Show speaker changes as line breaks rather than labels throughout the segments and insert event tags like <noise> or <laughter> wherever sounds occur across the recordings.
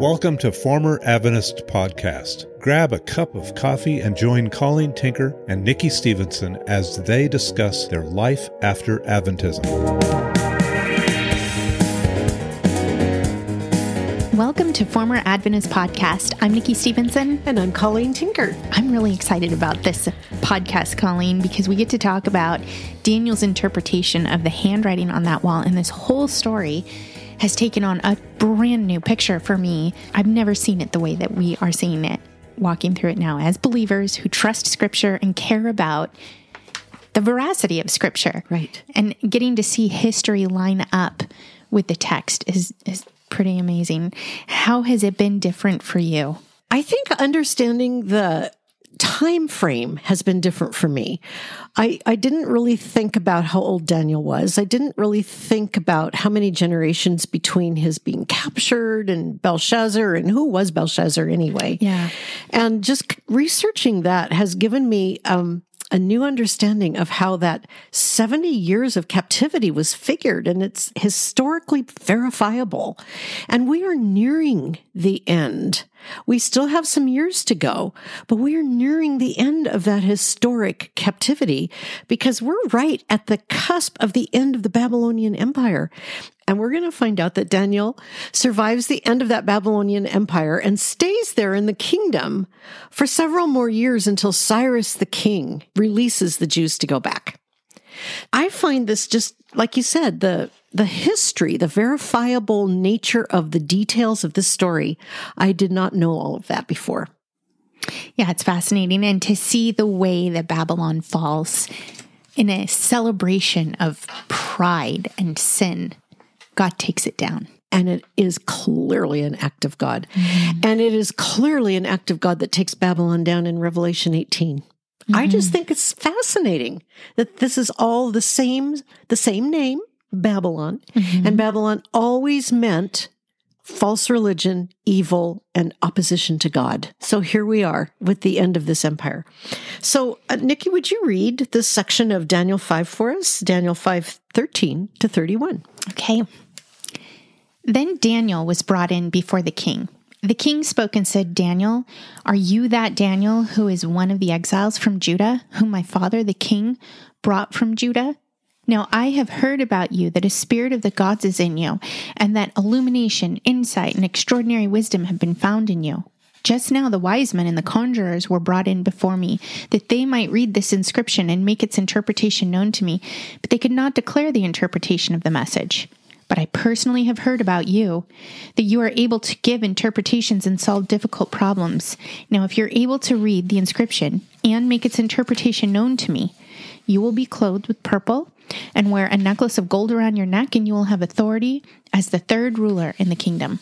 Welcome to Former Adventist Podcast. Grab a cup of coffee and join Colleen Tinker and Nikki Stevenson as they discuss their life after Adventism.
Welcome to Former Adventist Podcast. I'm Nikki Stevenson.
And I'm Colleen Tinker.
I'm really excited about this podcast, Colleen, because we get to talk about Daniel's interpretation of the handwriting on that wall and this whole story has taken on a brand new picture for me. I've never seen it the way that we are seeing it, walking through it now as believers who trust Scripture and care about the veracity of Scripture.
Right.
And getting to see history line up with the text is, is pretty amazing. How has it been different for you?
I think understanding the time frame has been different for me. I, I didn't really think about how old Daniel was. I didn't really think about how many generations between his being captured and Belshazzar and who was Belshazzar anyway.
Yeah.
And just researching that has given me um, a new understanding of how that 70 years of captivity was figured and it's historically verifiable. And we are nearing the end. We still have some years to go, but we are nearing the end of that historic captivity because we're right at the cusp of the end of the Babylonian Empire. And we're going to find out that Daniel survives the end of that Babylonian Empire and stays there in the kingdom for several more years until Cyrus the king releases the Jews to go back. I find this just, like you said, the the history, the verifiable nature of the details of this story. I did not know all of that before.
Yeah, it's fascinating. And to see the way that Babylon falls in a celebration of pride and sin, God takes it down.
And it is clearly an act of God. Mm-hmm. And it is clearly an act of God that takes Babylon down in Revelation 18. Mm-hmm. I just think it's fascinating that this is all the same, the same name, Babylon. Mm-hmm. And Babylon always meant false religion, evil, and opposition to God. So here we are with the end of this empire. So, uh, Nikki, would you read this section of Daniel 5 for us? Daniel 5 13 to 31.
Okay. Then Daniel was brought in before the king. The king spoke and said, Daniel, are you that Daniel who is one of the exiles from Judah, whom my father the king brought from Judah? Now I have heard about you that a spirit of the gods is in you, and that illumination, insight, and extraordinary wisdom have been found in you. Just now the wise men and the conjurers were brought in before me, that they might read this inscription and make its interpretation known to me, but they could not declare the interpretation of the message. But I personally have heard about you, that you are able to give interpretations and solve difficult problems. Now, if you're able to read the inscription and make its interpretation known to me, you will be clothed with purple and wear a necklace of gold around your neck, and you will have authority as the third ruler in the kingdom.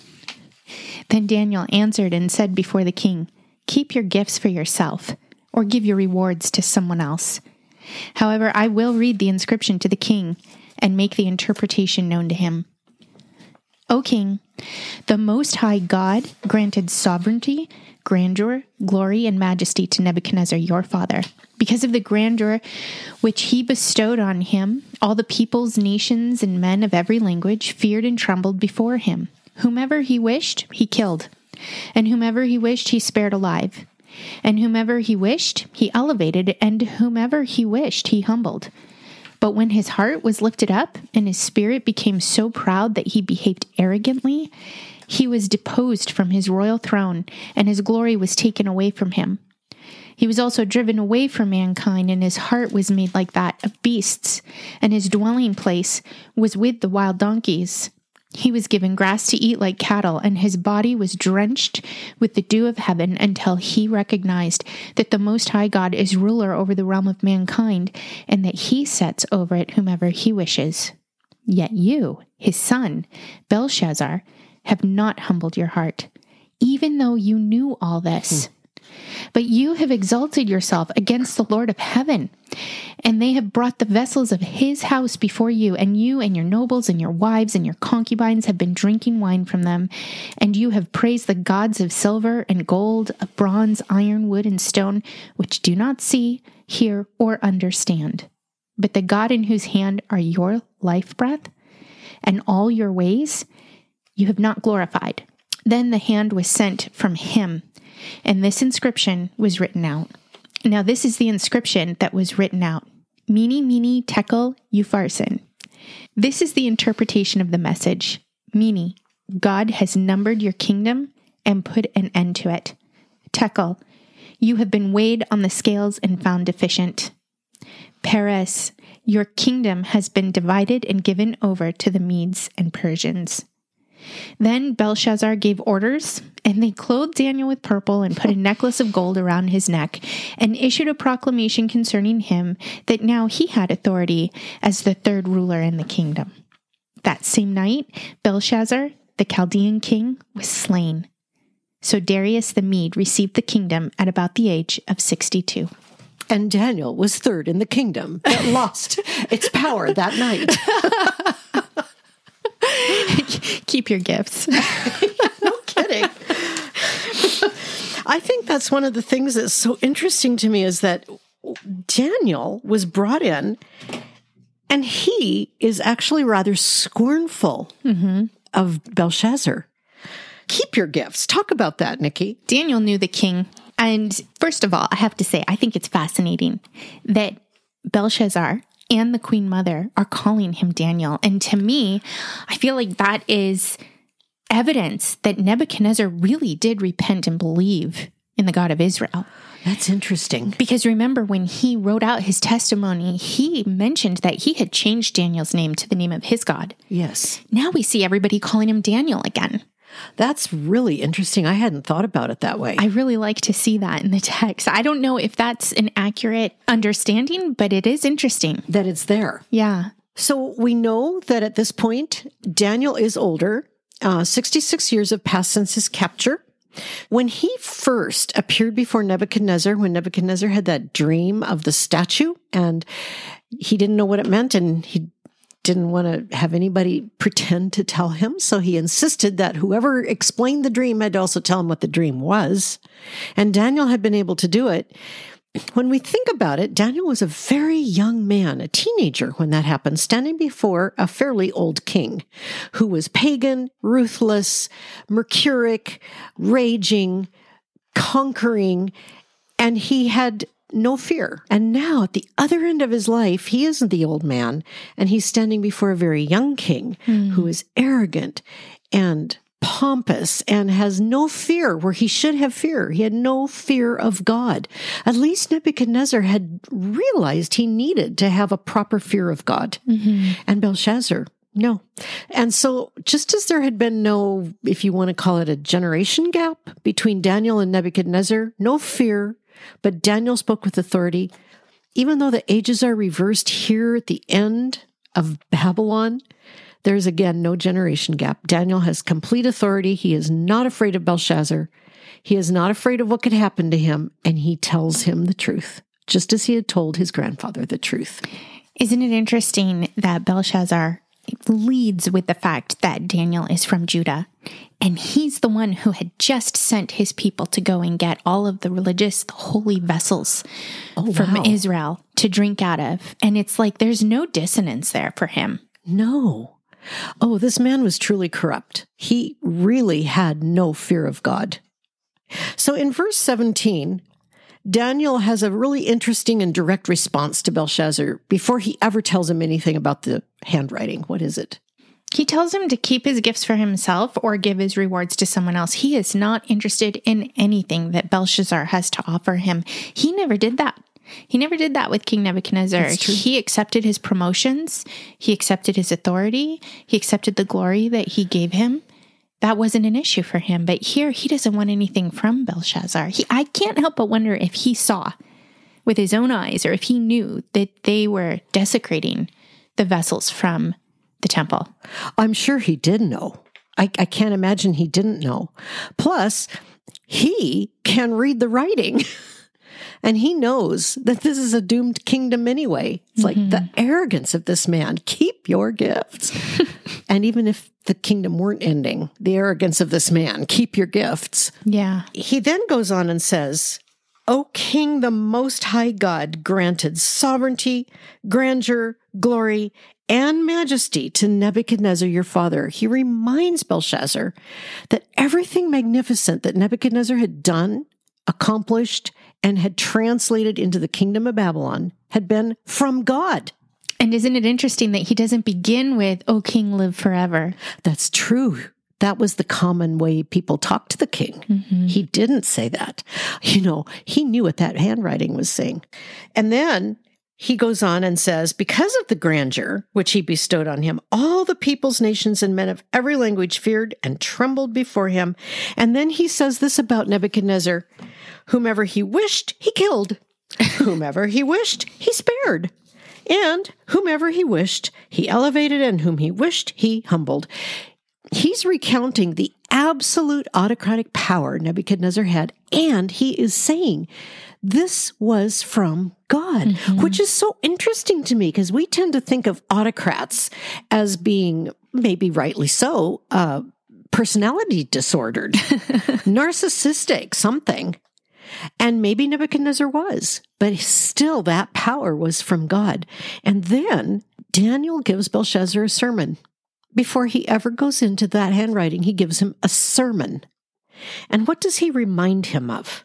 Then Daniel answered and said before the king, Keep your gifts for yourself, or give your rewards to someone else. However, I will read the inscription to the king and make the interpretation known to him. O king, the Most High God granted sovereignty, grandeur, glory, and majesty to Nebuchadnezzar your father. Because of the grandeur which he bestowed on him, all the peoples, nations, and men of every language feared and trembled before him. Whomever he wished, he killed, and whomever he wished, he spared alive. And whomever he wished, he elevated, and whomever he wished, he humbled. But when his heart was lifted up and his spirit became so proud that he behaved arrogantly, he was deposed from his royal throne, and his glory was taken away from him. He was also driven away from mankind, and his heart was made like that of beasts, and his dwelling place was with the wild donkeys. He was given grass to eat like cattle, and his body was drenched with the dew of heaven until he recognized that the Most High God is ruler over the realm of mankind, and that he sets over it whomever he wishes. Yet you, his son, Belshazzar, have not humbled your heart, even though you knew all this. Hmm. But you have exalted yourself against the Lord of heaven, and they have brought the vessels of his house before you, and you and your nobles and your wives and your concubines have been drinking wine from them, and you have praised the gods of silver and gold, of bronze, iron, wood, and stone, which do not see, hear, or understand. But the God in whose hand are your life breath and all your ways, you have not glorified. Then the hand was sent from him, and this inscription was written out. Now, this is the inscription that was written out Mene, mene, tekel, upharsin. This is the interpretation of the message. Mene, God has numbered your kingdom and put an end to it. Tekel, you have been weighed on the scales and found deficient. Peres, your kingdom has been divided and given over to the Medes and Persians. Then Belshazzar gave orders, and they clothed Daniel with purple and put a <laughs> necklace of gold around his neck, and issued a proclamation concerning him that now he had authority as the third ruler in the kingdom. That same night, Belshazzar, the Chaldean king, was slain. So Darius the Mede received the kingdom at about the age of 62.
And Daniel was third in the kingdom that lost its power that night. <laughs> <laughs>
Keep your gifts. <laughs>
no kidding. I think that's one of the things that's so interesting to me is that Daniel was brought in and he is actually rather scornful mm-hmm. of Belshazzar. Keep your gifts. Talk about that, Nikki.
Daniel knew the king. And first of all, I have to say, I think it's fascinating that Belshazzar and the Queen Mother are calling him Daniel. And to me, I feel like that is evidence that Nebuchadnezzar really did repent and believe in the God of Israel.
That's interesting.
Because remember, when he wrote out his testimony, he mentioned that he had changed Daniel's name to the name of his God.
Yes.
Now we see everybody calling him Daniel again.
That's really interesting. I hadn't thought about it that way.
I really like to see that in the text. I don't know if that's an accurate understanding, but it is interesting
that it's there.
Yeah.
So we know that at this point, Daniel is older. Uh, 66 years have passed since his capture. When he first appeared before Nebuchadnezzar, when Nebuchadnezzar had that dream of the statue and he didn't know what it meant and he didn't want to have anybody pretend to tell him. So he insisted that whoever explained the dream had to also tell him what the dream was. And Daniel had been able to do it. When we think about it, Daniel was a very young man, a teenager when that happened, standing before a fairly old king who was pagan, ruthless, mercuric, raging, conquering, and he had no fear. And now at the other end of his life, he isn't the old man and he's standing before a very young king mm. who is arrogant and pompous and has no fear where he should have fear. He had no fear of God. At least Nebuchadnezzar had realized he needed to have a proper fear of God. Mm-hmm. And Belshazzar, no. And so, just as there had been no, if you want to call it a generation gap between Daniel and Nebuchadnezzar, no fear, but Daniel spoke with authority. Even though the ages are reversed here at the end of Babylon, there's again no generation gap. Daniel has complete authority. He is not afraid of Belshazzar. He is not afraid of what could happen to him, and he tells him the truth, just as he had told his grandfather the truth.
Isn't it interesting that Belshazzar leads with the fact that Daniel is from Judah. And he's the one who had just sent his people to go and get all of the religious, the holy vessels oh, from wow. Israel to drink out of. And it's like there's no dissonance there for him.
No. Oh, this man was truly corrupt. He really had no fear of God. So in verse 17, Daniel has a really interesting and direct response to Belshazzar before he ever tells him anything about the handwriting. What is it?
He tells him to keep his gifts for himself or give his rewards to someone else. He is not interested in anything that Belshazzar has to offer him. He never did that. He never did that with King Nebuchadnezzar. He accepted his promotions, he accepted his authority, he accepted the glory that he gave him that wasn't an issue for him. But here, he doesn't want anything from Belshazzar. He, I can't help but wonder if he saw with his own eyes or if he knew that they were desecrating the vessels from the temple.
I'm sure he did know. I, I can't imagine he didn't know. Plus, he can read the writing. <laughs> and he knows that this is a doomed kingdom anyway. It's mm-hmm. like the arrogance of this man. Keep your gifts. <laughs> and even if the kingdom weren't ending, the arrogance of this man, keep your gifts.
Yeah.
He then goes on and says, O King, the Most High God granted sovereignty, grandeur, glory, and majesty to Nebuchadnezzar your father. He reminds Belshazzar that everything magnificent that Nebuchadnezzar had done, accomplished, and had translated into the kingdom of Babylon had been from God.
And isn't it interesting that he doesn't begin with, O king, live forever?
That's true. That was the common way people talked to the king. Mm-hmm. He didn't say that. You know, he knew what that handwriting was saying. And then he goes on and says, Because of the grandeur which he bestowed on him, all the peoples, nations, and men of every language feared and trembled before him. And then he says this about Nebuchadnezzar Whomever he wished, he killed. whomever he wished, he spared. And whomever he wished, he elevated, and whom he wished, he humbled. He's recounting the absolute autocratic power Nebuchadnezzar had, and he is saying this was from God, mm-hmm. which is so interesting to me because we tend to think of autocrats as being, maybe rightly so, uh, personality disordered, <laughs> narcissistic, something. And maybe Nebuchadnezzar was, but still that power was from God. And then Daniel gives Belshazzar a sermon. Before he ever goes into that handwriting, he gives him a sermon. And what does he remind him of?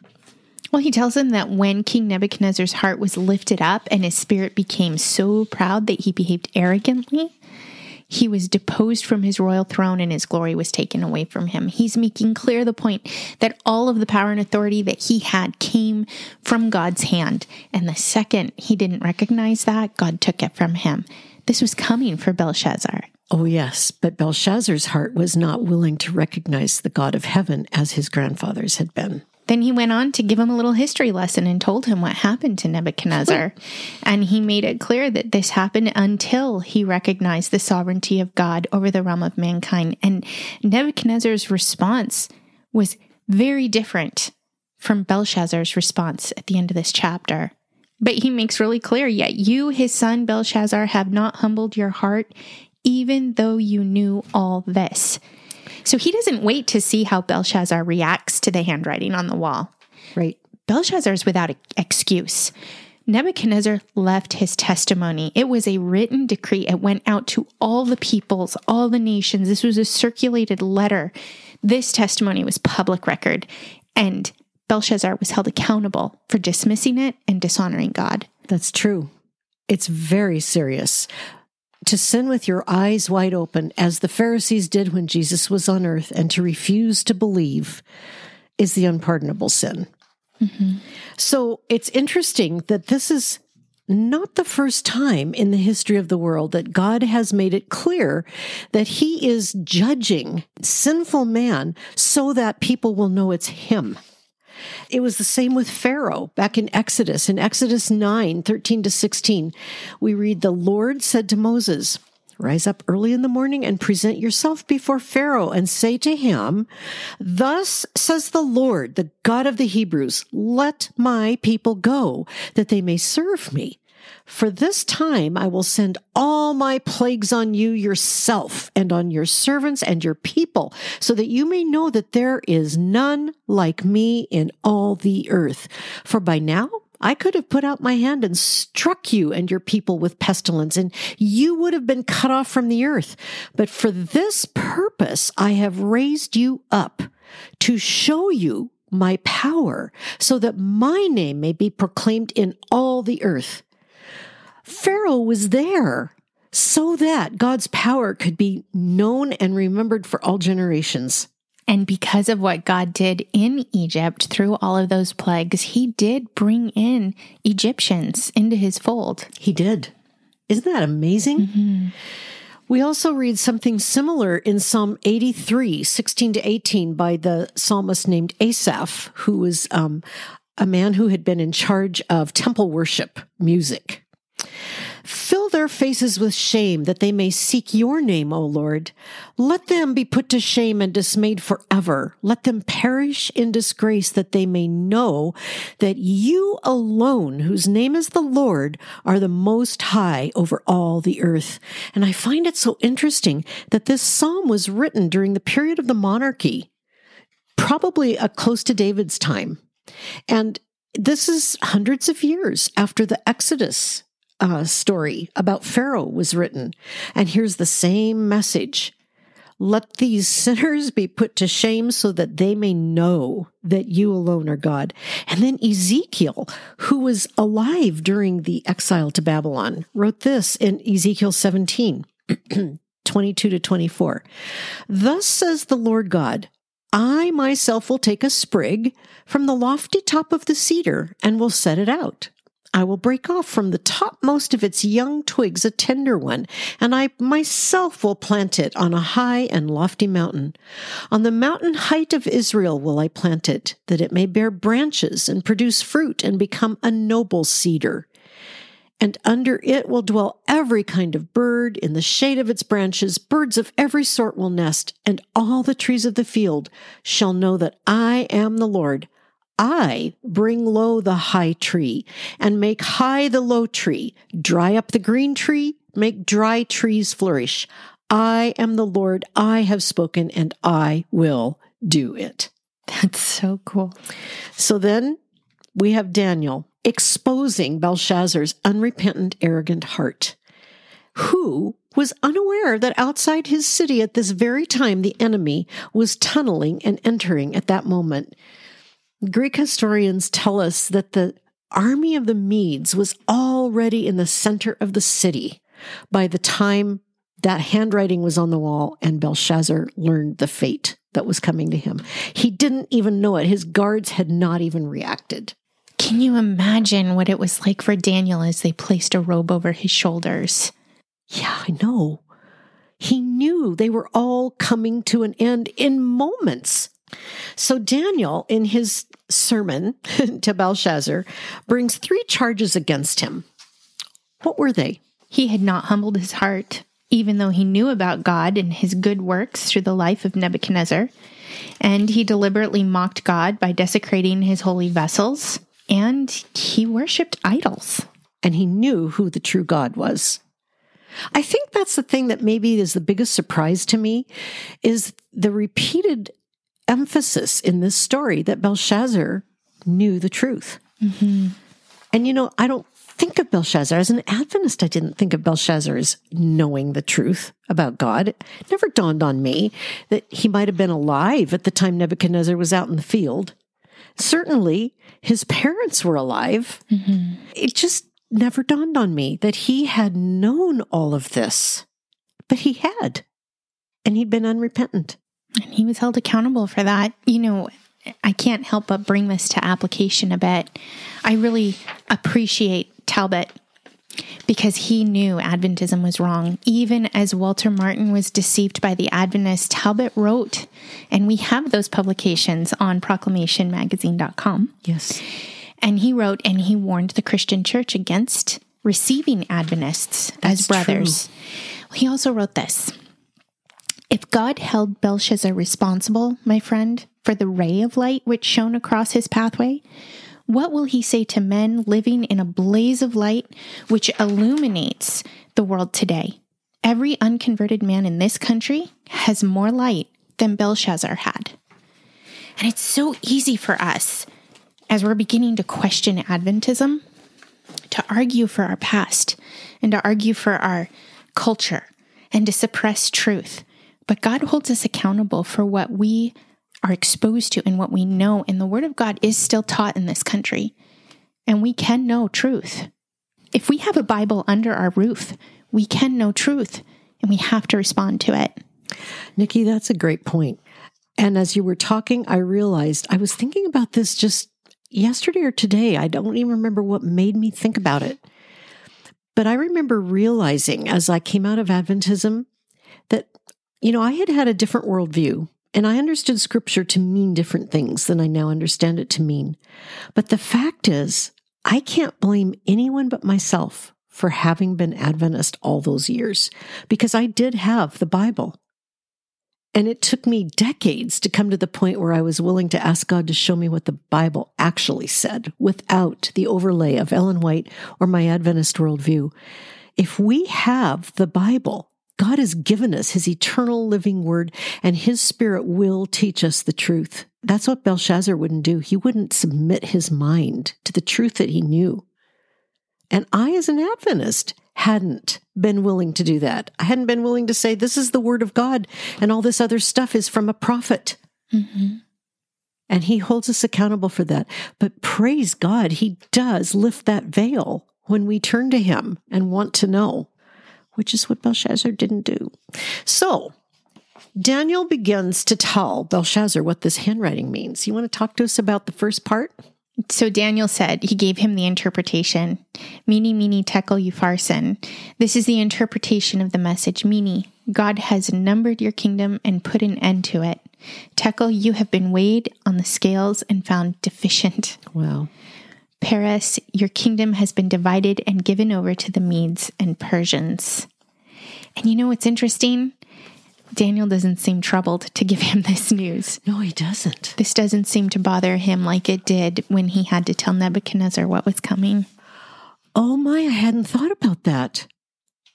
Well, he tells him that when King Nebuchadnezzar's heart was lifted up and his spirit became so proud that he behaved arrogantly, he was deposed from his royal throne and his glory was taken away from him. He's making clear the point that all of the power and authority that he had came from God's hand. And the second he didn't recognize that, God took it from him. This was coming for Belshazzar.
Oh, yes, but Belshazzar's heart was not willing to recognize the God of heaven as his grandfathers had been.
Then he went on to give him a little history lesson and told him what happened to Nebuchadnezzar. and he made it clear that this happened until he recognized the sovereignty of God over the realm of mankind. And Nebuchadnezzar's response was very different from Belshazzar's response at the end of this chapter. But he makes really clear, yet you, his son Belshazzar, have not humbled your heart, even though you knew all this. So he doesn't wait to see how Belshazzar reacts to the handwriting on the wall.
Right.
Belshazzar is without excuse. Nebuchadnezzar left his testimony. It was a written decree. It went out to all the peoples, all the nations. This was a circulated letter. This testimony was public record. And Belshazzar was held accountable for dismissing it and dishonoring God.
That's true. It's very serious to sin with your eyes wide open, as the Pharisees did when Jesus was on earth, and to refuse to believe is the unpardonable sin. Mm-hmm. So it's interesting that this is not the first time in the history of the world that God has made it clear that he is judging sinful man so that people will know it's him. It was the same with Pharaoh back in Exodus. In Exodus 9, 13 to 16, we read, The Lord said to Moses, Rise up early in the morning and present yourself before Pharaoh and say to him, Thus says the Lord, the God of the Hebrews, let my people go, that they may serve me. For this time I will send all my plagues on you yourself and on your servants and your people, so that you may know that there is none like me in all the earth. For by now I could have put out my hand and struck you and your people with pestilence, and you would have been cut off from the earth. But for this purpose I have raised you up to show you my power, so that my name may be proclaimed in all the earth. Pharaoh was there so that God's power could be known and remembered for all generations.
And because of what God did in Egypt through all of those plagues, he did bring in Egyptians into his fold.
He did. Isn't that amazing? Mm-hmm. We also read something similar in Psalm 83, 16 to 18, by the psalmist named Asaph, who was um, a man who had been in charge of temple worship music. Fill their faces with shame that they may seek your name, O Lord. Let them be put to shame and dismayed forever. Let them perish in disgrace that they may know that you alone, whose name is the Lord, are the most high over all the earth. And I find it so interesting that this psalm was written during the period of the monarchy, probably uh, close to David's time. And this is hundreds of years after the Exodus uh, story about Pharaoh was written. And here's the same message. Let these <laughs> sinners be put to shame so that they may know that you alone are God. And then Ezekiel, who was alive during the exile to Babylon, wrote this in Ezekiel 17, <clears throat> 22 to 24. Thus says the Lord God, I myself will take a sprig from the lofty top of the cedar and will set it out. I will break off from the topmost of its young twigs a tender one, and I myself will plant it on a high and lofty mountain. On the mountain height of Israel will I plant it, that it may bear branches and produce fruit and become a noble cedar. And under it will dwell every kind of bird. In the shade of its branches, birds of every sort will nest, and all the trees of the field shall know that I am the Lord. I bring low the high tree and make high the low tree, dry up the green tree, make dry trees flourish. I am the Lord, I have spoken, and I will do it.
That's so cool.
So then we have Daniel exposing Belshazzar's unrepentant, arrogant heart, who was unaware that outside his city at this very time the enemy was tunneling and entering at that moment. Greek historians tell us that the army of the Medes was already in the center of the city by the time that handwriting was on the wall and Belshazzar learned the fate that was coming to him. He didn't even know it. His guards had not even reacted.
Can you imagine what it was like for Daniel as they placed a robe over his shoulders?
Yeah, I know. He knew they were all coming to an end in moments. So Daniel, in his sermon <laughs> to Belshazzar, brings three charges against him. What were they?
He had not humbled his heart, even though he knew about God and his good works through the life of Nebuchadnezzar. And he deliberately mocked God by desecrating his holy vessels, and he worshiped idols.
And he knew who the true God was. I think that's the thing that maybe is the biggest surprise to me is the repeated emphasis in this story that Belshazzar knew the truth. Mm-hmm. And you know, I don't think of Belshazzar as an Adventist. I didn't think of Belshazzar as knowing the truth about God. It never dawned on me that he might have been alive at the time Nebuchadnezzar was out in the field. Certainly, his parents were alive. Mm-hmm. It just never dawned on me that he had known all of this, but he had, and he'd been unrepentant.
And he was held accountable for that. You know, I can't help but bring this to application a bit. I really appreciate Talbot because he knew Adventism was wrong. Even as Walter Martin was deceived by the Adventists, Talbot wrote, and we have those publications on proclamationmagazine.com.
Yes.
And he wrote and he warned the Christian church against receiving Adventists That's as brothers. True. He also wrote this if God held Belshazzar responsible, my friend, for the ray of light which shone across his pathway, what will he say to men living in a blaze of light which illuminates the world today? Every unconverted man in this country has more light than Belshazzar had. And it's so easy for us, as we're beginning to question Adventism, to argue for our past and to argue for our culture and to suppress truth. But God holds us accountable for what we are exposed to and what we know. And the Word of God is still taught in this country. And we can know truth. If we have a Bible under our roof, we can know truth and we have to respond to it.
Nikki, that's a great point. And as you were talking, I realized I was thinking about this just yesterday or today. I don't even remember what made me think about it. But I remember realizing as I came out of Adventism you know, I had had a different worldview and I understood scripture to mean different things than I now understand it to mean. But the fact is, I can't blame anyone but myself for having been Adventist all those years because I did have the Bible. And it took me decades to come to the point where I was willing to ask God to show me what the Bible actually said without the overlay of Ellen White or my Adventist worldview. If we have the Bible, God has given us his eternal living word, and his spirit will teach us the truth. That's what Belshazzar wouldn't do. He wouldn't submit his mind to the truth that he knew. And I, as an Adventist, hadn't been willing to do that. I hadn't been willing to say, this is the word of God and all this other stuff is from a prophet. Mm-hmm. And he holds us accountable for that. But praise God, he does lift that veil when we turn to him and want to know, which is what Belshazzar didn't do. So Daniel begins to tell Belshazzar what this handwriting means. You want to talk to us about the first part?
So Daniel said, he gave him the interpretation. Mene, mene, tekel, upharsin. This is the interpretation of the message. Mene, God has numbered your kingdom and put an end to it. Tekel, you have been weighed on the scales and found deficient.
Wow.
Peres, your kingdom has been divided and given over to the Medes and Persians. And you know what's interesting? Daniel doesn't seem troubled to give him this news.
No, he doesn't.
This doesn't seem to bother him like it did when he had to tell Nebuchadnezzar what was coming.
Oh my, I hadn't thought about that.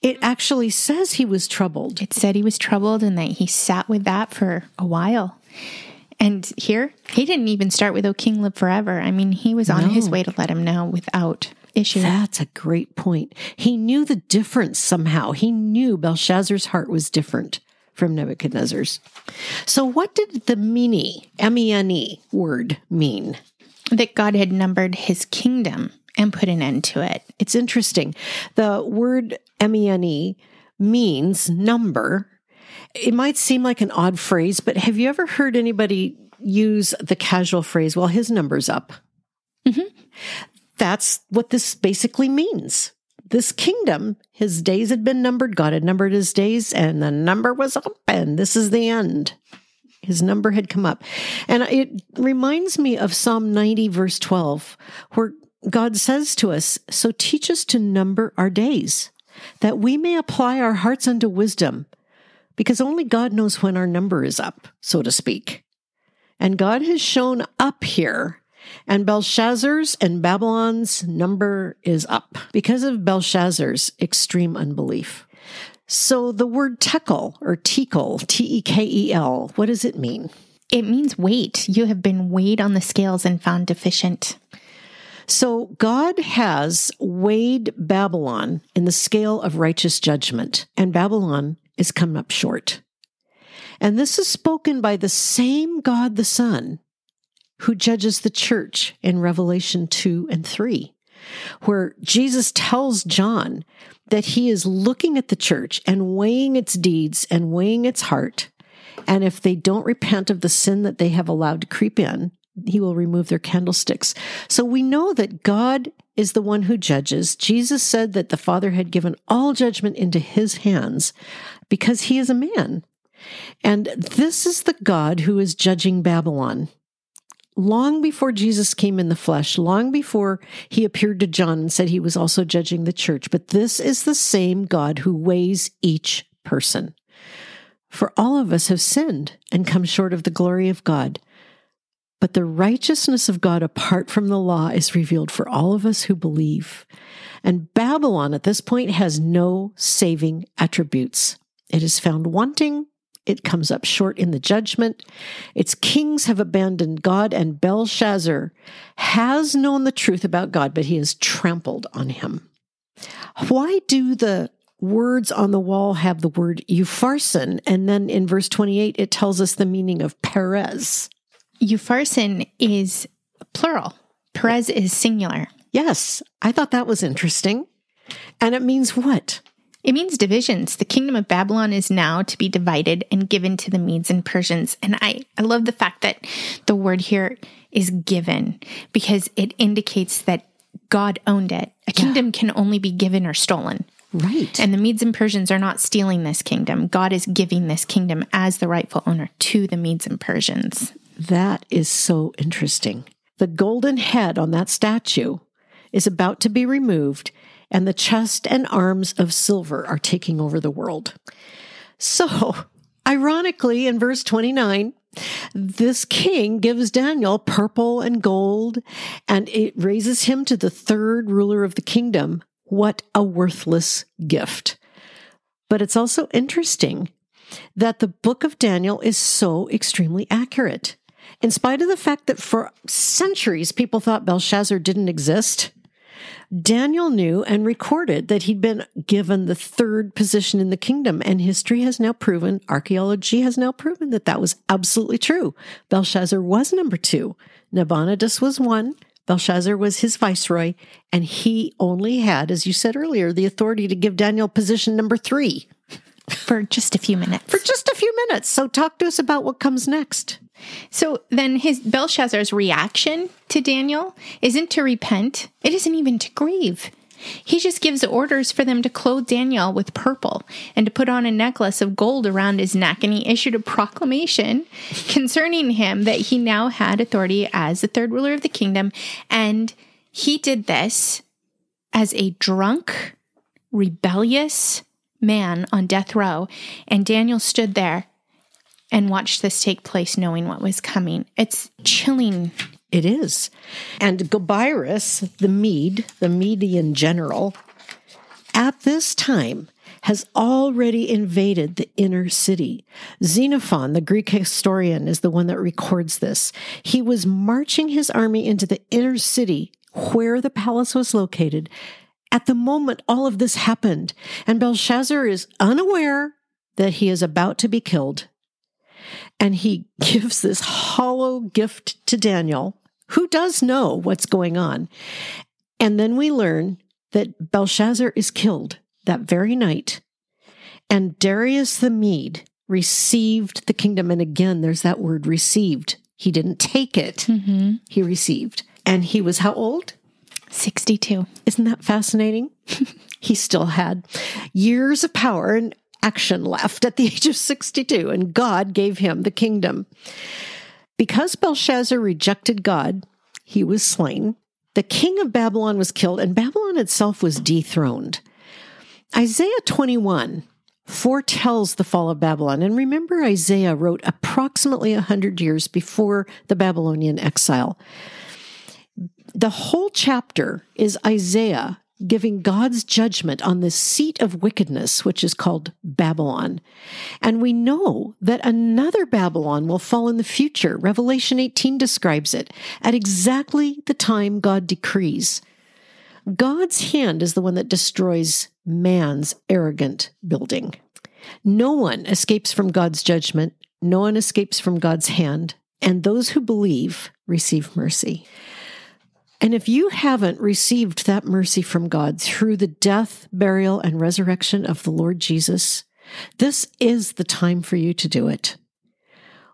It actually says he was troubled.
It said he was troubled and that he sat with that for a while. And here, he didn't even start with, O King, live forever. I mean, he was on no. his way to let him know without issue.
That's a great point. He knew the difference somehow. He knew Belshazzar's heart was different from Nebuchadnezzar's. So, what did the mene, M E N E word mean?
That God had numbered his kingdom and put an end to it.
It's interesting. The word M E N E means number. It might seem like an odd phrase, but have you ever heard anybody use the casual phrase, well, his number's up? Mm-hmm. That's what this basically means this kingdom, his days had been numbered. God had numbered his days, and the number was up, and this is the end. His number had come up. And it reminds me of Psalm 90, verse 12, where God says to us, So teach us to number our days, that we may apply our hearts unto wisdom, because only God knows when our number is up, so to speak. And God has shown up here and Belshazzar's and Babylon's number is up because of Belshazzar's extreme unbelief. So the word tekel or tekel, T E K E L, what does it mean?
It means weight. You have been weighed on the scales and found deficient.
So God has weighed Babylon in the scale of righteous judgment, and Babylon is come up short. And this is spoken by the same God the Son who judges the church in Revelation 2 and 3, where Jesus tells John that he is looking at the church and weighing its deeds and weighing its heart. And if they don't repent of the sin that they have allowed to creep in, he will remove their candlesticks. So we know that God is the one who judges. Jesus said that the Father had given all judgment into his hands because he is a man. And this is the God who is judging Babylon long before Jesus came in the flesh, long before he appeared to John and said he was also judging the church. But this is the same God who weighs each person. For all of us have sinned and come short of the glory of God. But the righteousness of God apart from the law is revealed for all of us who believe. And Babylon at this point has no saving attributes. It is found wanting it comes up short in the judgment. Its kings have abandoned God, and Belshazzar has known the truth about God, but he has trampled on him. Why do the words on the wall have the word upharsin? And then in verse 28, it tells us the meaning of Peres.
Upharsin is plural, Peres is singular.
Yes, I thought that was interesting. And it means what?
It means divisions. The kingdom of Babylon is now to be divided and given to the Medes and Persians. And I, I love the fact that the word here is given because it indicates that God owned it. A kingdom yeah. can only be given or stolen.
Right.
And the Medes and Persians are not stealing this kingdom. God is giving this kingdom as the rightful owner to the Medes and Persians.
That is so interesting. The golden head on that statue is about to be removed and the chest and arms of silver are taking over the world. So, ironically, in verse 29, this king gives Daniel purple and gold, and it raises him to the third ruler of the kingdom. What a worthless gift. But it's also interesting that the book of Daniel is so extremely accurate. In spite of the fact that for centuries people thought Belshazzar didn't exist, Daniel knew and recorded that he'd been given the third position in the kingdom, and history has now proven, archaeology has now proven that that was absolutely true. Belshazzar was number two, Nabonidus was one, Belshazzar was his viceroy, and he only had, as you said earlier, the authority to give Daniel position number three.
For just a few minutes.
For just a few minutes. So talk to us about what comes next.
So then his Belshazzar's reaction to Daniel isn't to repent, it isn't even to grieve. He just gives orders for them to clothe Daniel with purple and to put on a necklace of gold around his neck. And he issued a proclamation <laughs> concerning him that he now had authority as the third ruler of the kingdom. And he did this as a drunk, rebellious man on death row. And Daniel stood there and watched this take place, knowing what was coming. It's chilling
it is. And Gobryas, the Mede, the Median general, at this time has already invaded the inner city. Xenophon, the Greek historian, is the one that records this. He was marching his army into the inner city where the palace was located at the moment all of this happened. And Belshazzar is unaware that he is about to be killed. And he <laughs> gives this hollow gift to Daniel who does know what's going on? And then we learn that Belshazzar is killed that very night. And Darius the Mede received the kingdom. And again, there's that word received. He didn't take it, mm-hmm. he received. And he was how old?
62.
Isn't that fascinating? <laughs> he still had years of power and action left at the age of 62, and God gave him the kingdom. Because Belshazzar rejected God, he was slain. The king of Babylon was killed, and Babylon itself was dethroned. Isaiah 21 foretells the fall of Babylon. And remember, Isaiah wrote approximately 100 years before the Babylonian exile. The whole chapter is Isaiah giving God's judgment on the seat of wickedness, which is called Babylon. And we know that another Babylon will fall in the future. Revelation 18 describes it at exactly the time God decrees. God's hand is the one that destroys man's arrogant building. No one escapes from God's judgment. No one escapes from God's hand. And those who believe receive mercy. And if you haven't received that mercy from God through the death, burial, and resurrection of the Lord Jesus, this is the time for you to do it.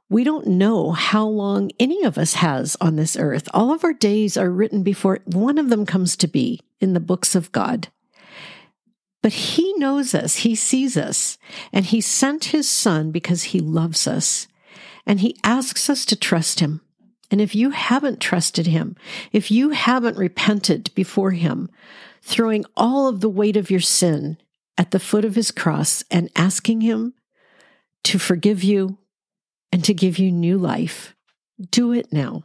We don't know how long any of us has on this earth. All of our days are written before one of them comes to be in the books of God. But he knows us, he sees us, and he sent his son because he loves us. And he asks us to trust him. And if you haven't trusted him, if you haven't repented before him, throwing all of the weight of your sin at the foot of his cross and asking him to forgive you and to give you new life, do it now.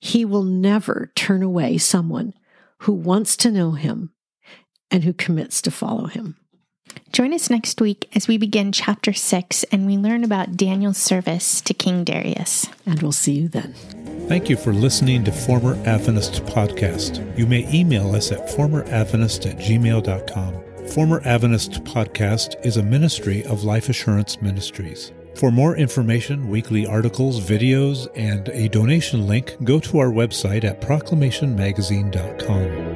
He will never turn away someone who wants to know him and who commits to follow him.
Join us next week as we begin chapter 6 and we learn about Daniel's service to King Darius.
And we'll see you then.
Thank you for listening to Former Adventist Podcast. You may email us at formeradventist at gmail.com. Former Adventist Podcast is a ministry of Life Assurance Ministries. For more information, weekly articles, videos, and a donation link, go to our website at proclamationmagazine.com.